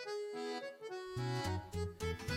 Música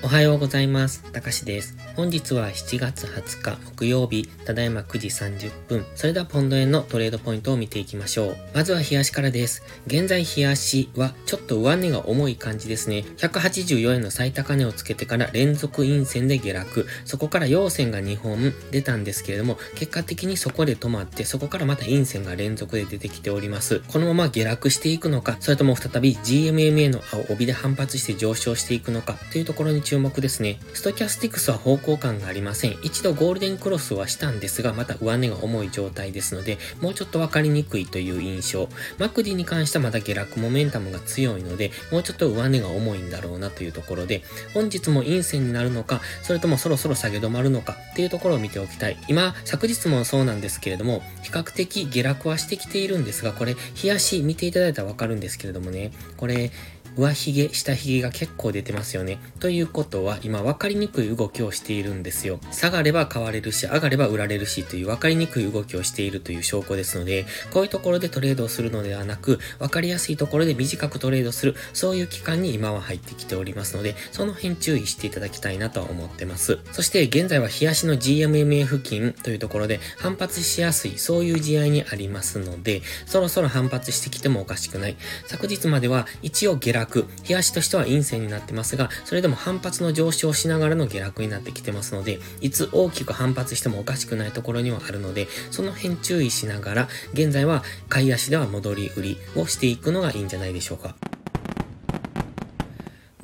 おはようございます。たかしです。本日は7月20日木曜日、ただいま9時30分。それではポンド円のトレードポイントを見ていきましょう。まずは冷やしからです。現在冷やしはちょっと上値が重い感じですね。184円の最高値をつけてから連続陰線で下落。そこから陽線が2本出たんですけれども、結果的にそこで止まって、そこからまた陰線が連続で出てきております。このまま下落していくのか、それとも再び GMMA の青帯で反発して上昇していくのかというところに注注目ですね。ストキャスティクスは方向感がありません。一度ゴールデンクロスはしたんですが、また上値が重い状態ですので、もうちょっとわかりにくいという印象。マクディに関してはまだ下落モメンタムが強いので、もうちょっと上値が重いんだろうなというところで、本日も陰線になるのか、それともそろそろ下げ止まるのかっていうところを見ておきたい。今、昨日もそうなんですけれども、比較的下落はしてきているんですが、これ、冷やし見ていただいたらわかるんですけれどもね、これ、上髭、下髭が結構出てますよね。ということは、今分かりにくい動きをしているんですよ。下がれば買われるし、上がれば売られるしという分かりにくい動きをしているという証拠ですので、こういうところでトレードをするのではなく、分かりやすいところで短くトレードする、そういう期間に今は入ってきておりますので、その辺注意していただきたいなとは思ってます。そして現在は冷やしの GMMA 付近というところで反発しやすい、そういう試合にありますので、そろそろ反発してきてもおかしくない。昨日までは一応下落、冷やしとしては陰線になってますが、それでも反発の上昇しながらの下落になってきてますので、いつ大きく反発してもおかしくないところにはあるので、その辺注意しながら、現在は買い足では戻り売りをしていくのがいいんじゃないでしょうか。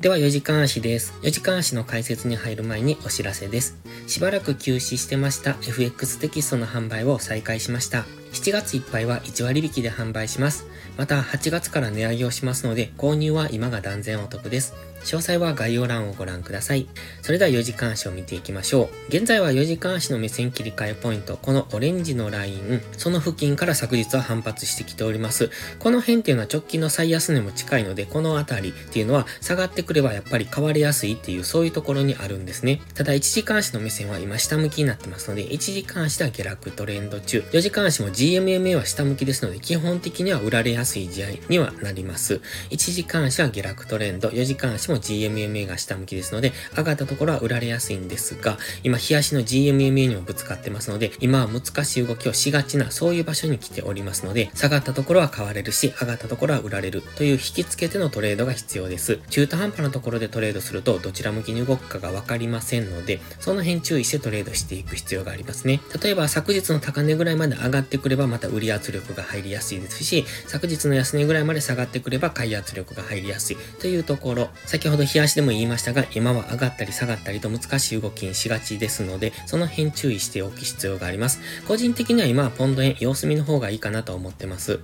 では4時間足です。4時間足の解説に入る前にお知らせです。しばらく休止してました FX テキストの販売を再開しました。7月いっぱいは1割引きで販売します。また8月から値上げをしますので、購入は今が断然お得です。詳細は概要欄をご覧ください。それでは4時間足を見ていきましょう。現在は4時間足の目線切り替えポイント、このオレンジのライン、その付近から昨日は反発してきております。この辺っていうのは直近の最安値も近いので、この辺りっていうのは下がってくればやっぱり変わりやすいっていうそういうところにあるんですね。ただ1時間足の目線は今下向きになってますので、1時間足では下落トレンド中、4時間足も GMMA は下向きですので、基本的には売られやすい試合にはなります。1時間足は下落トレンド、4時間足も GMMA が下向きですので、上がったところは売られやすいんですが、今、日足の GMMA にもぶつかってますので、今は難しい動きをしがちな、そういう場所に来ておりますので、下がったところは買われるし、上がったところは売られるという引き付けてのトレードが必要です。中途半端なところでトレードすると、どちら向きに動くかがわかりませんので、その辺注意してトレードしていく必要がありますね。例えば、昨日の高値ぐらいまで上がってくれば、また売り圧力が入りやすいですし、昨日の安値ぐらいまで下がってくれば、買い圧力が入りやすいというところ、先ほど日足でも言いましたが、今は上がったり下がったりと難しい動きにしがちですので、その辺注意しておく必要があります。個人的には今はポンド円様子見の方がいいかなと思ってます。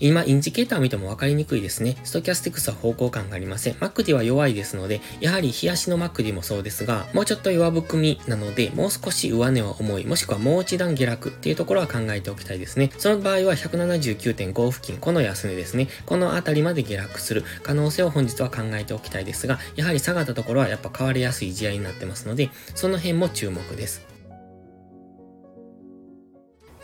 今、インジケーターを見ても分かりにくいですね。ストキャスティクスは方向感がありません。マックディは弱いですので、やはり日足のマックディもそうですが、もうちょっと弱含みなので、もう少し上値は重い、もしくはもう一段下落っていうところは考えておきたいですね。その場合は179.5付近、この安値ですね。この辺りまで下落する可能性を本日は考えておきたいですですが、やはり下がったところはやっぱ変わりやすい試合になってますので、その辺も注目です。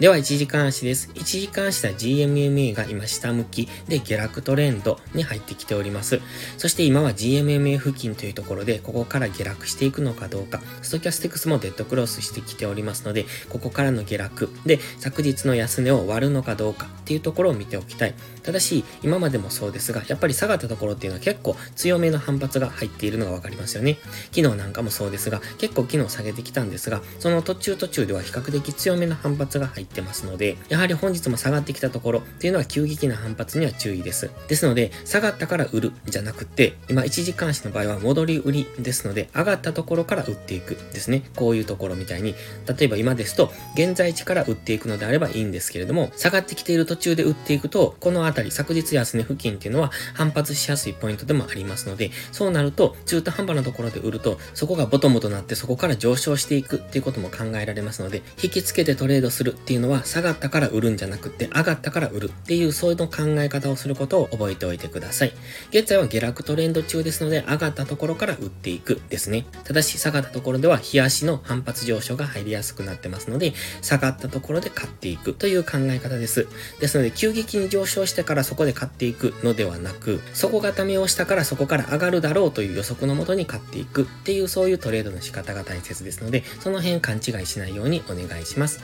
では、1時間足です。1時間足は GMMA が今下向きで下落トレンドに入ってきております。そして今は GMMA 付近というところで、ここから下落していくのかどうか、ストキャスティクスもデッドクロスしてきておりますので、ここからの下落で昨日の安値を割るのかどうかっていうところを見ておきたい。ただし、今までもそうですが、やっぱり下がったところっていうのは結構強めの反発が入っているのがわかりますよね。昨日なんかもそうですが、結構昨日下げてきたんですが、その途中途中では比較的強めの反発が入ってますので、やはり本日も下がってきたところっていうのは急激な反発には注意です。ですので、下がったから売るじゃなくて、今1時間足の場合は戻り売りですので、上がったところから売っていくですね。こういうところみたいに、例えば今ですと、現在地から売っていくのであればいいんですけれども、下がってきている途中で売っていくと、このたり、昨日安値付近っていうのは反発しやすいポイントでもありますので、そうなると、中途半端なところで売ると、そこがボトムとなってそこから上昇していくっていうことも考えられますので、引き付けてトレードするっていうのは、下がったから売るんじゃなくて、上がったから売るっていう、そういうの考え方をすることを覚えておいてください。現在は下落トレンド中ですので、上がったところから売っていくですね。ただし、下がったところでは、日足の反発上昇が入りやすくなってますので、下がったところで買っていくという考え方です。ですので、急激に上昇からそこで買っていくのではなく、底固めをしたからそこから上がるだろうという予測のもとに買っていくっていうそういうトレードの仕方が大切ですので、その辺勘違いしないようにお願いします。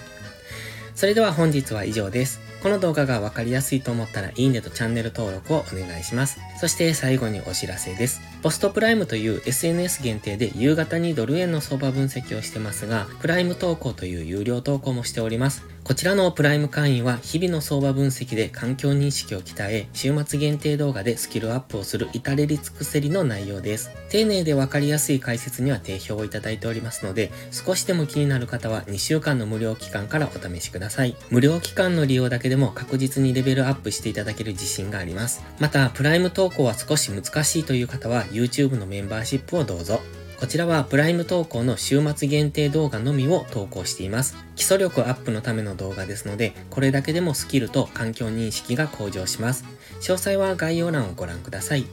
それでは本日は以上です。この動画がわかりやすいと思ったらいいねとチャンネル登録をお願いします。そして最後にお知らせです。ポストプライムという SNS 限定で夕方にドル円の相場分析をしてますが、プライム投稿という有料投稿もしております。こちらのプライム会員は日々の相場分析で環境認識を鍛え、週末限定動画でスキルアップをする至れり尽くせりの内容です。丁寧でわかりやすい解説には定評をいただいておりますので、少しでも気になる方は2週間の無料期間からお試しください。無料期間の利用だけでも確実にレベルアップしていただける自信があります。また、プライム投稿は少し難しいという方は YouTube のメンバーシップをどうぞ。こちらはプライム投稿の週末限定動画のみを投稿しています。基礎力アップのための動画ですので、これだけでもスキルと環境認識が向上します。詳細は概要欄をご覧ください。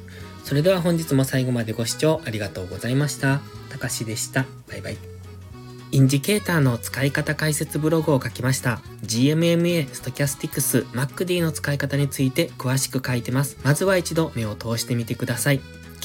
それでは本日も最後までご視聴ありがとうございました。たかしでした。バイバイ。インジケーターの使い方解説ブログを書きました。GMMA、ストキャスティクス、MacD の使い方について詳しく書いてます。まずは一度目を通してみてください。